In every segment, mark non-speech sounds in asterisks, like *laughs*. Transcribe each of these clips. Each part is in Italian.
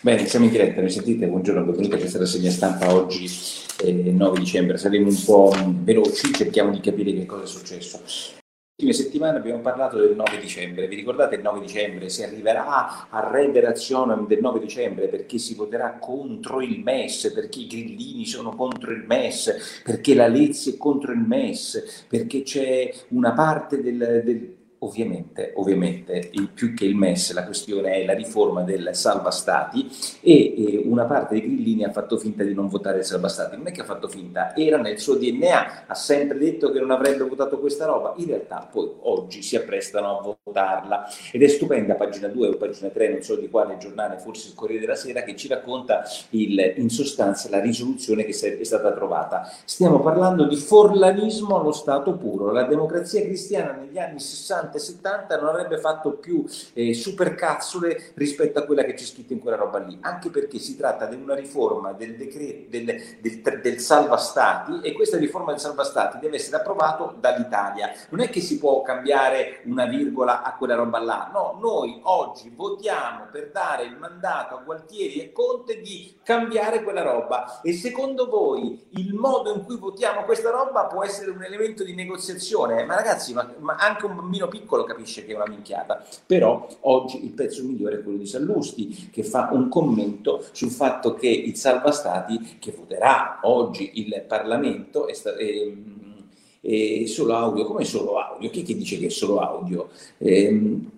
Bene, siamo in diretta, mi sentite? Buongiorno, benvenuti a questa rassegna stampa oggi, eh, 9 dicembre. Saremo un po' veloci, cerchiamo di capire che cosa è successo. Ultime settimane abbiamo parlato del 9 dicembre, vi ricordate il 9 dicembre? Si arriverà a rederazione del 9 dicembre perché si voterà contro il MES, perché i grillini sono contro il MES, perché la Lezzi è contro il MES, perché c'è una parte del, del Ovviamente, ovviamente il, più che il MES, la questione è la riforma del salva stati e, e, una parte dei grillini ha fatto finta di non votare il salva stati. Non è che ha fatto finta, era nel suo DNA, ha sempre detto che non avrebbe votato questa roba. In realtà poi oggi si apprestano a votarla ed è stupenda, pagina 2 o pagina 3, non so di quale giornale, forse il Corriere della Sera, che ci racconta il, in sostanza la risoluzione che è stata trovata. Stiamo parlando di forlanismo allo stato puro. La democrazia cristiana negli anni 60 60 e 70 non avrebbe fatto più eh, supercazzole rispetto a quella che c'è scritto in quella roba lì, anche perché si tratta di una riforma del decreto del, del, del salva stati e questa riforma del salva stati deve essere approvata dall'Italia. Non è che si può cambiare una virgola a quella roba là, no, noi oggi votiamo per dare il mandato a Gualtieri e Conte di cambiare quella roba e secondo voi il modo in cui votiamo questa roba può essere un elemento di negoziazione? Ma ragazzi, ma, ma anche un bambino piccolo piccolo capisce che è una minchiata, però oggi il pezzo migliore è quello di Sallusti che fa un commento sul fatto che il salva stati che voterà oggi il Parlamento è, sta- è, è solo audio, come solo audio? Chi, chi dice che è solo audio? Ehm,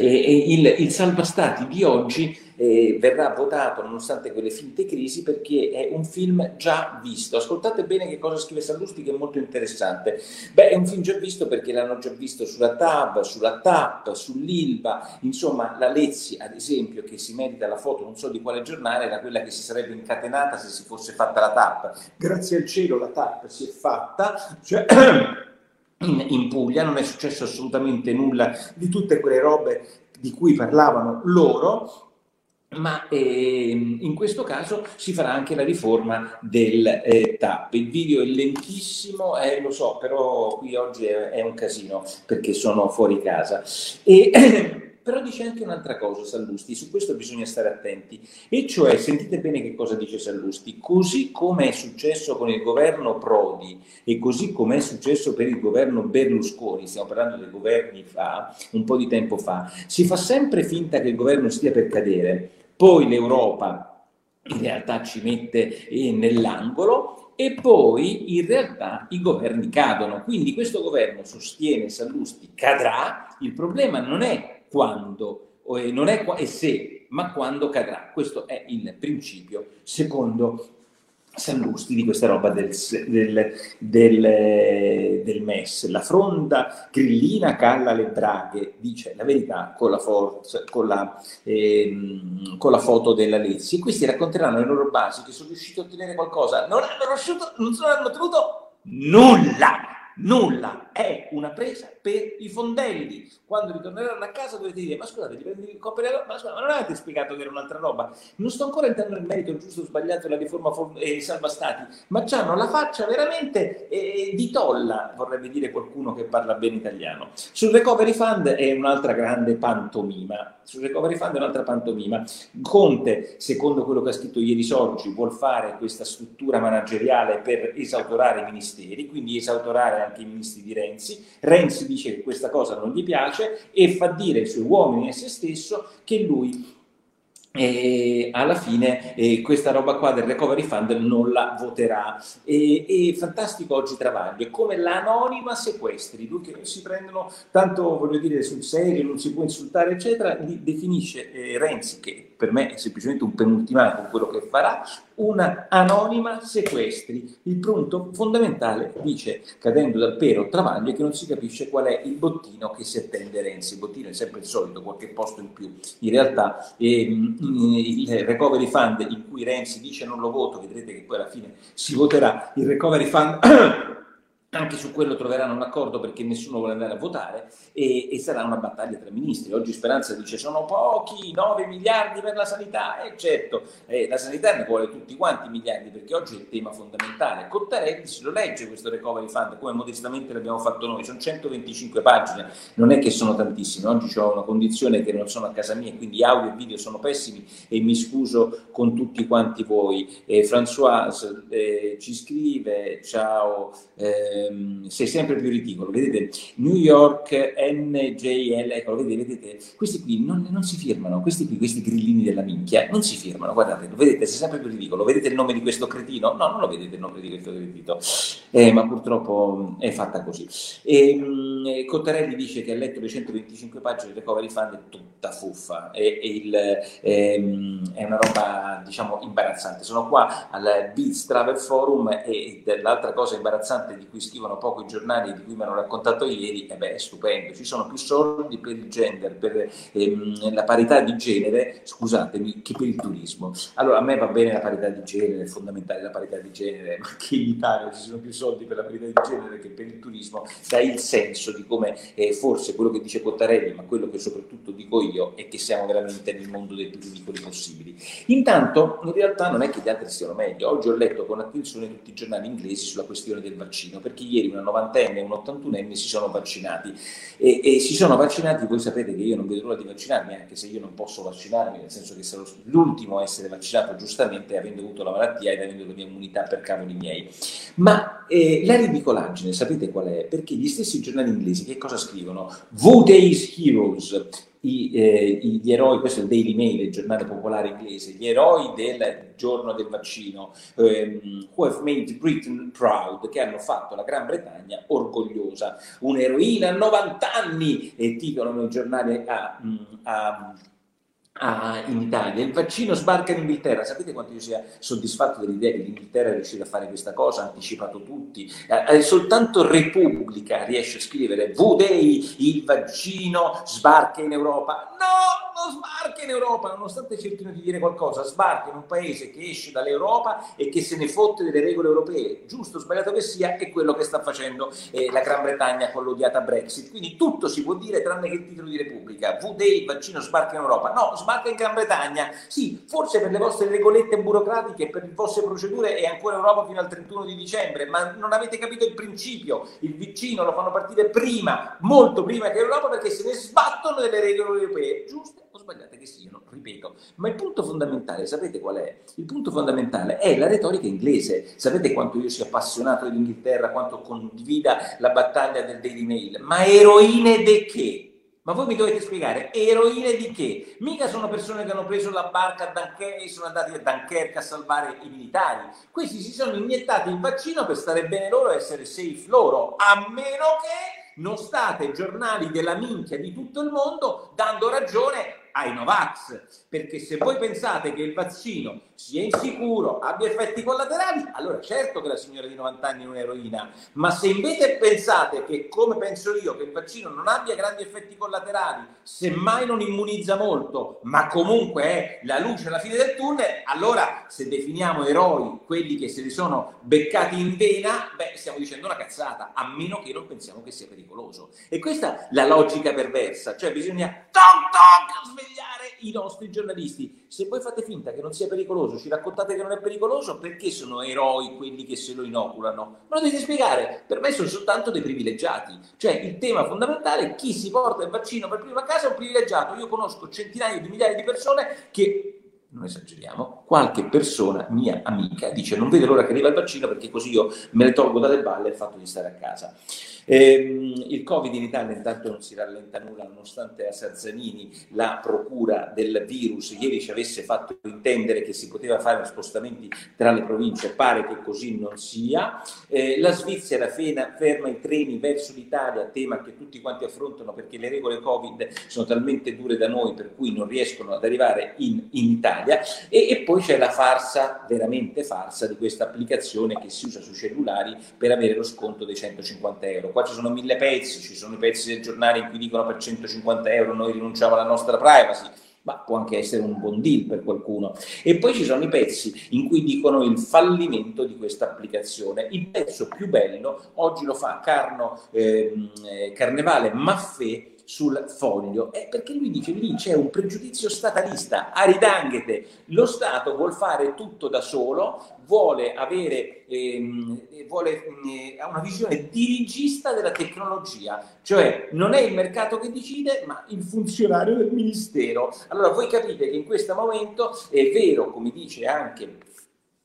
il, il salva stati di oggi eh, verrà votato nonostante quelle finte crisi perché è un film già visto. Ascoltate bene che cosa scrive Sallusti che è molto interessante. Beh, è un film già visto perché l'hanno già visto sulla TAB, sulla TAP, sull'ILBA, insomma la Lezzi ad esempio che si merita la foto non so di quale giornale era quella che si sarebbe incatenata se si fosse fatta la TAP. Grazie al cielo la TAP si è fatta. Cioè, *clears throat* in, in Puglia non è successo assolutamente nulla di tutte quelle robe di cui parlavano loro, ma eh, in questo caso si farà anche la riforma del eh, TAP. Il video è lentissimo, eh, lo so, però qui oggi è, è, un casino perché sono fuori casa. E, *clears throat* Però dice anche un'altra cosa Sallusti, su questo bisogna stare attenti, e cioè, sentite bene che cosa dice Sallusti, così come è successo con il governo Prodi e così come è successo per il governo Berlusconi, stiamo parlando dei governi fa, un po' di tempo fa, si fa sempre finta che il governo stia per cadere, poi l'Europa in realtà ci mette nell'angolo e poi in realtà i governi cadono. Quindi questo governo sostiene Sallusti cadrà, il problema non è quando, non è e se, ma quando cadrà. Questo è il principio secondo Sallusti di questa roba del, del, del, del, MES. La fronda grillina calla le braghe, dice la verità con la, forza, con la, ehm, con la foto della Lezzi. E questi racconteranno le loro basi che sono riusciti a ottenere qualcosa. Non hanno, riuscito, non hanno ottenuto nulla nulla, è una presa per i fondelli. Quando ritorneranno a casa dovete dire, ma scusate, ti prendi il coppia ma, ma non avete spiegato che era un'altra roba? Non sto ancora entrando nel merito giusto o sbagliato della riforma eh, salva stati, ma hanno la faccia veramente eh, di tolla, vorrebbe dire qualcuno che parla bene italiano. Sul recovery fund è un'altra grande pantomima. Sul recovery fund è un'altra pantomima. Conte, secondo quello che ha scritto ieri Sorgi, vuol fare questa struttura manageriale per esautorare i ministeri, quindi esautorare anche i ministri di Renzi. Renzi dice che questa cosa non gli piace e fa dire ai suoi uomini e a se stesso che lui e alla fine eh, questa roba qua del recovery fund non la voterà. E, e fantastico oggi Travaglio come l'anonima sequestri lui che si prendono tanto voglio dire sul serio non si può insultare eccetera li definisce eh, Renzi che per me è semplicemente un penultimato con quello che farà, una anonima sequestri. Il punto fondamentale, dice, cadendo dal pero Travaglio, è che non si capisce qual è il bottino che si attende Renzi. Il bottino è sempre il solito, qualche posto in più. In realtà ehm, il recovery fund in cui Renzi dice non lo voto, vedrete che poi alla fine si voterà, il recovery fund anche su quello troveranno un accordo perché nessuno vuole andare a votare e, e, sarà una battaglia tra ministri. Oggi Speranza dice sono pochi, 9 miliardi per la sanità, e eh, certo, eh, la sanità ne vuole tutti quanti miliardi perché oggi è il tema fondamentale. Cottarelli se lo legge questo recovery fund come modestamente l'abbiamo fatto noi, sono 125 pagine, non è che sono tantissime, oggi ho una condizione che non sono a casa mia, quindi audio e video sono pessimi e mi scuso con tutti quanti voi. Eh, François eh, ci scrive, ciao. Eh, ehm, sei sempre più ridicolo. Vedete, New York NJL, ecco, vedete, vedete questi qui non, non, si firmano, questi qui, questi grillini della minchia, non si firmano, guardate, lo vedete, sei sempre più ridicolo. Vedete il nome di questo cretino? No, non lo vedete il nome di questo cretino, eh, ma purtroppo è fatta così. E, mh, Cottarelli dice che ha letto le 125 pagine del Recovery Fund, è tutta fuffa, è, è, il, è, è una roba, diciamo, imbarazzante. Sono qua al Beats Travel Forum e l'altra cosa imbarazzante di cui scrivono poco i giornali di cui mi hanno raccontato ieri, e beh, è stupendo, ci sono più soldi per il gender, per ehm, la parità di genere, scusatemi, che per il turismo. Allora, a me va bene la parità di genere, è fondamentale la parità di genere, *laughs* ma che in Italia ci sono più soldi per la parità di genere che per il turismo, dà il senso di come eh, forse quello che dice Cottarelli, ma quello che soprattutto dico io, è che siamo veramente nel mondo dei più ridicoli possibili. Intanto, in realtà non è che gli altri stiano meglio. Oggi ho letto con attenzione tutti i giornali inglesi sulla questione del vaccino, perché ieri una novantenne e un ottantunenne si sono vaccinati e, e, si sono vaccinati, voi sapete che io non vedo l'ora di vaccinarmi, anche se io non posso vaccinarmi, nel senso che sarò l'ultimo a essere vaccinato giustamente avendo avuto la malattia ed avendo la mia immunità per cavoli miei. Ma eh, la ridicolaggine, sapete qual è? Perché gli stessi giornali inglesi che cosa scrivono? Votay's Heroes, i, eh, gli eroi, questo è il Daily Mail, il giornale popolare inglese, gli eroi del giorno del vaccino, ehm, who have made Britain proud, che hanno fatto la Gran Bretagna orgogliosa. Un'eroina a 90 anni, e titolano i giornali a, a a, in Italia. Il vaccino sbarca in Inghilterra. Sapete quanto io sia soddisfatto dell'idea che l'Inghilterra è riuscita a fare questa cosa, ha anticipato tutti. Eh, eh, soltanto Repubblica riesce a scrivere V-Day, il vaccino sbarca in Europa. No, sbarca in Europa, nonostante cerchino di dire qualcosa, sbarca in un paese che esce dall'Europa e che se ne fotte delle regole europee. Giusto o sbagliato che sia, è quello che sta facendo eh, la Gran Bretagna con l'odiata Brexit. Quindi tutto si può dire tranne che il titolo di Repubblica. V-Day, il vaccino sbarca in Europa. No, sbarca in Gran Bretagna. Sì, forse per le vostre regolette burocratiche, per le vostre procedure è ancora Europa fino al 31 di dicembre, ma non avete capito il principio. Il vicino lo fanno partire prima, molto prima che Europa, perché se ne sbattono delle regole europee, giuste sbagliate che siano, ripeto. Ma il punto fondamentale, sapete qual è? Il punto fondamentale è la retorica inglese. Sapete quanto io sia appassionato dell'Inghilterra, quanto condivida la battaglia del Daily Mail? Ma eroine de che? Ma voi mi dovete spiegare, eroine di che? Mica sono persone che hanno preso la barca a Dunkerque e sono andati a Dunkerque a salvare i militari. Questi si sono iniettati il vaccino per stare bene loro e essere safe loro, a meno che non state giornali della minchia di tutto il mondo dando ragione ai Novax, perché se voi pensate che il vaccino sia insicuro, abbia effetti collaterali, allora certo che la signora di 90 anni è un'eroina, ma se invece pensate che, come penso io, che il vaccino non abbia grandi effetti collaterali, semmai non immunizza molto, ma comunque è la luce alla fine del tunnel, allora se definiamo eroi quelli che se li sono beccati in vena, beh, stiamo dicendo una cazzata, a meno che non pensiamo che sia pericoloso. E questa è la logica perversa, cioè bisogna toc toc svegliare i nostri giornalisti. Se voi fate finta che non sia pericoloso, ci raccontate che non è pericoloso, perché sono eroi quelli che se lo inoculano? Me lo dovete spiegare. Per me sono soltanto dei privilegiati. Cioè il tema fondamentale è chi si porta il vaccino per prima a casa è un privilegiato. Io conosco centinaia di migliaia di persone che non esageriamo, qualche persona mia amica dice non vedo l'ora che arriva il vaccino perché così io me ne tolgo dalle balle il fatto di stare a casa. Ehm, il Covid in Italia intanto non si rallenta nulla, nonostante a Sarzanini la procura del virus ieri ci avesse fatto intendere che si poteva fare spostamenti tra le province, pare che così non sia. Eh, la Svizzera fena, ferma i treni verso l'Italia, tema che tutti quanti affrontano perché le regole Covid sono talmente dure da noi per cui non riescono ad arrivare in, in Italia. E, e poi c'è la farsa, veramente farsa, di questa applicazione che si usa sui cellulari per avere lo sconto dei 150 euro qua ci sono mille pezzi, ci sono i pezzi del giornale in cui dicono per 150 euro noi rinunciamo alla nostra privacy, ma può anche essere un buon deal per qualcuno. E poi ci sono i pezzi in cui dicono il fallimento di questa applicazione. Il pezzo più bello oggi lo fa Carno ehm, eh, Carnevale Maffè sul foglio, è perché lui dice lì c'è un pregiudizio statalista, aridanghete, lo Stato vuole fare tutto da solo, vuole avere ehm, vuole, eh, una visione dirigista della tecnologia, cioè non è il mercato che decide, ma il funzionario del ministero. Allora voi capite che in questo momento è vero, come dice anche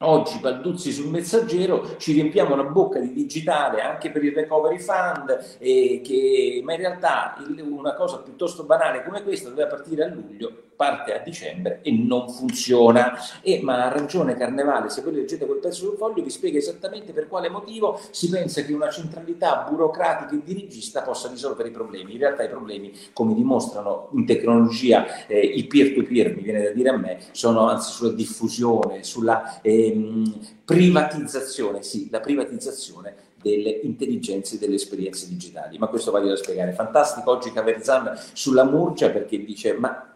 Oggi Balduzzi sul messaggero ci riempiamo la bocca di digitale anche per il recovery fund, eh, che, ma in realtà una cosa piuttosto banale come questa doveva partire a luglio, parte a dicembre e non funziona. E, ma ha ragione Carnevale, se voi leggete quel pezzo sul foglio vi spiega esattamente per quale motivo si pensa che una centralità burocratica e dirigista possa risolvere i problemi. In realtà i problemi, come dimostrano in tecnologia eh, i peer-to-peer, mi viene da dire a me, sono anzi sulla diffusione, sulla... Eh, ehm, privatizzazione, sì, la privatizzazione delle intelligenze e delle esperienze digitali. Ma questo voglio da spiegare. Fantastico oggi Caverzan sulla Murcia perché dice ma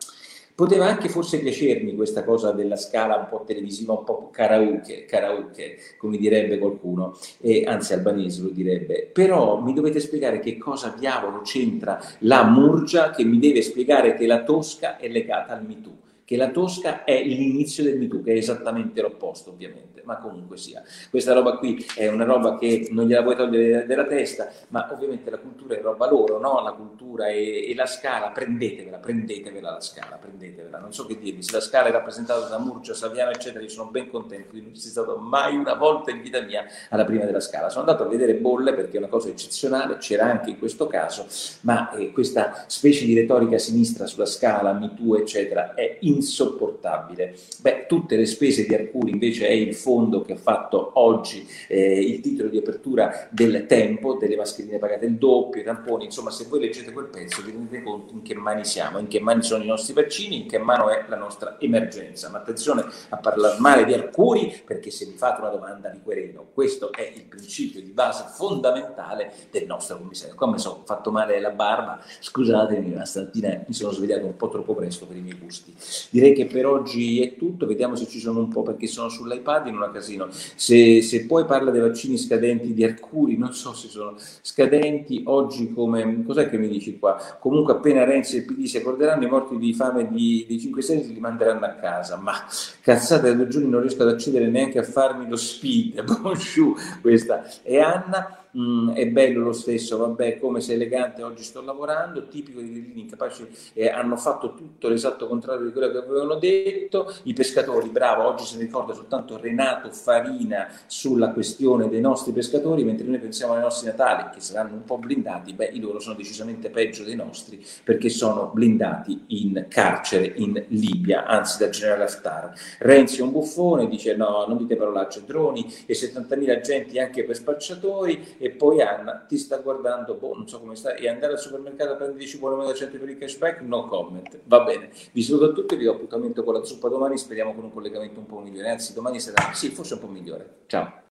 poteva anche forse piacermi questa cosa della scala un po' televisiva, un po' karaoke, karaoke come direbbe qualcuno, e, anzi albanese lo direbbe, però mi dovete spiegare che cosa diavolo c'entra la Murgia che mi deve spiegare che la Tosca è legata al MeToo che la Tosca è l'inizio del MeToo, che è esattamente l'opposto ovviamente, ma comunque sia. Questa roba qui è una roba che non gliela vuoi togliere dalla testa, ma ovviamente la cultura è roba loro, no? La cultura e, e la scala, prendetevela, prendetevela la scala, prendetevela. Non so che dirvi, se la scala è rappresentata da Murcia, Saviano, eccetera, io sono ben contento di non essere stato mai una volta in vita mia alla prima della scala. Sono andato a vedere bolle perché è una cosa eccezionale, c'era anche in questo caso, ma eh, questa specie di retorica sinistra sulla scala, MeToo, eccetera, è in insopportabile. Beh, tutte le spese di Arcuri invece è il fondo che ha fatto oggi eh, il titolo di apertura del tempo, delle mascherine pagate il doppio, i tamponi, insomma se voi leggete quel pezzo vi rendete conto in che mani siamo, in che mani sono i nostri vaccini, in che mano è la nostra emergenza. Ma attenzione a parlare male di Arcuri perché se mi fate una domanda vi querelo. Questo è il principio di base fondamentale del nostro commissario. Come so, ho fatto male la barba, scusatemi, ma stamattina mi sono svegliato un po' troppo presto per i miei gusti. Direi che per oggi è tutto, vediamo se ci sono un po' perché sono sull'iPad in una casino. Se, se poi parla dei vaccini scadenti di Arcuri, non so se sono scadenti oggi come... Cos'è che mi dici qua? Comunque appena Renzi e il PD si accorderanno, i morti di fame di, dei 5 Stelle li manderanno a casa. Ma cazzate, da due giorni non riesco ad accedere neanche a farmi lo speed. *laughs* Bonjour, questa è Anna. Mm, è bello lo stesso, vabbè, come sei elegante, oggi sto lavorando, tipico di grillini incapaci, eh, hanno fatto tutto l'esatto contrario di quello che avevano detto, i pescatori, bravo, oggi se ne ricorda soltanto Renato Farina sulla questione dei nostri pescatori, mentre noi pensiamo ai nostri Natali, che saranno un po' blindati, beh, i loro sono decisamente peggio dei nostri, perché sono blindati in carcere in Libia, anzi da generale Haftar. Renzi è un buffone, dice no, non dite parolacce, droni e 70.000 agenti anche per spacciatori, e poi Anna ti sta guardando, boh, non so come sta, e andare al supermercato a prendere cibo da 100 per il cashback, no comment, va bene. Vi saluto a tutti, vi do appuntamento con la zuppa domani, speriamo con un collegamento un po' migliore, anzi domani sarà, sì, forse un po' migliore. Ciao.